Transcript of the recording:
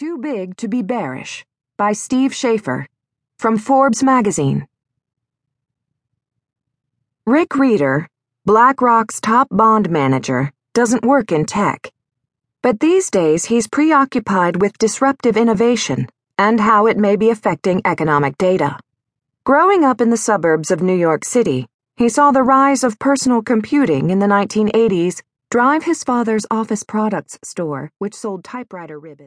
Too Big to Be Bearish by Steve Schaefer from Forbes magazine. Rick Rieder, BlackRock's top bond manager, doesn't work in tech. But these days he's preoccupied with disruptive innovation and how it may be affecting economic data. Growing up in the suburbs of New York City, he saw the rise of personal computing in the 1980s drive his father's office products store, which sold typewriter ribbons.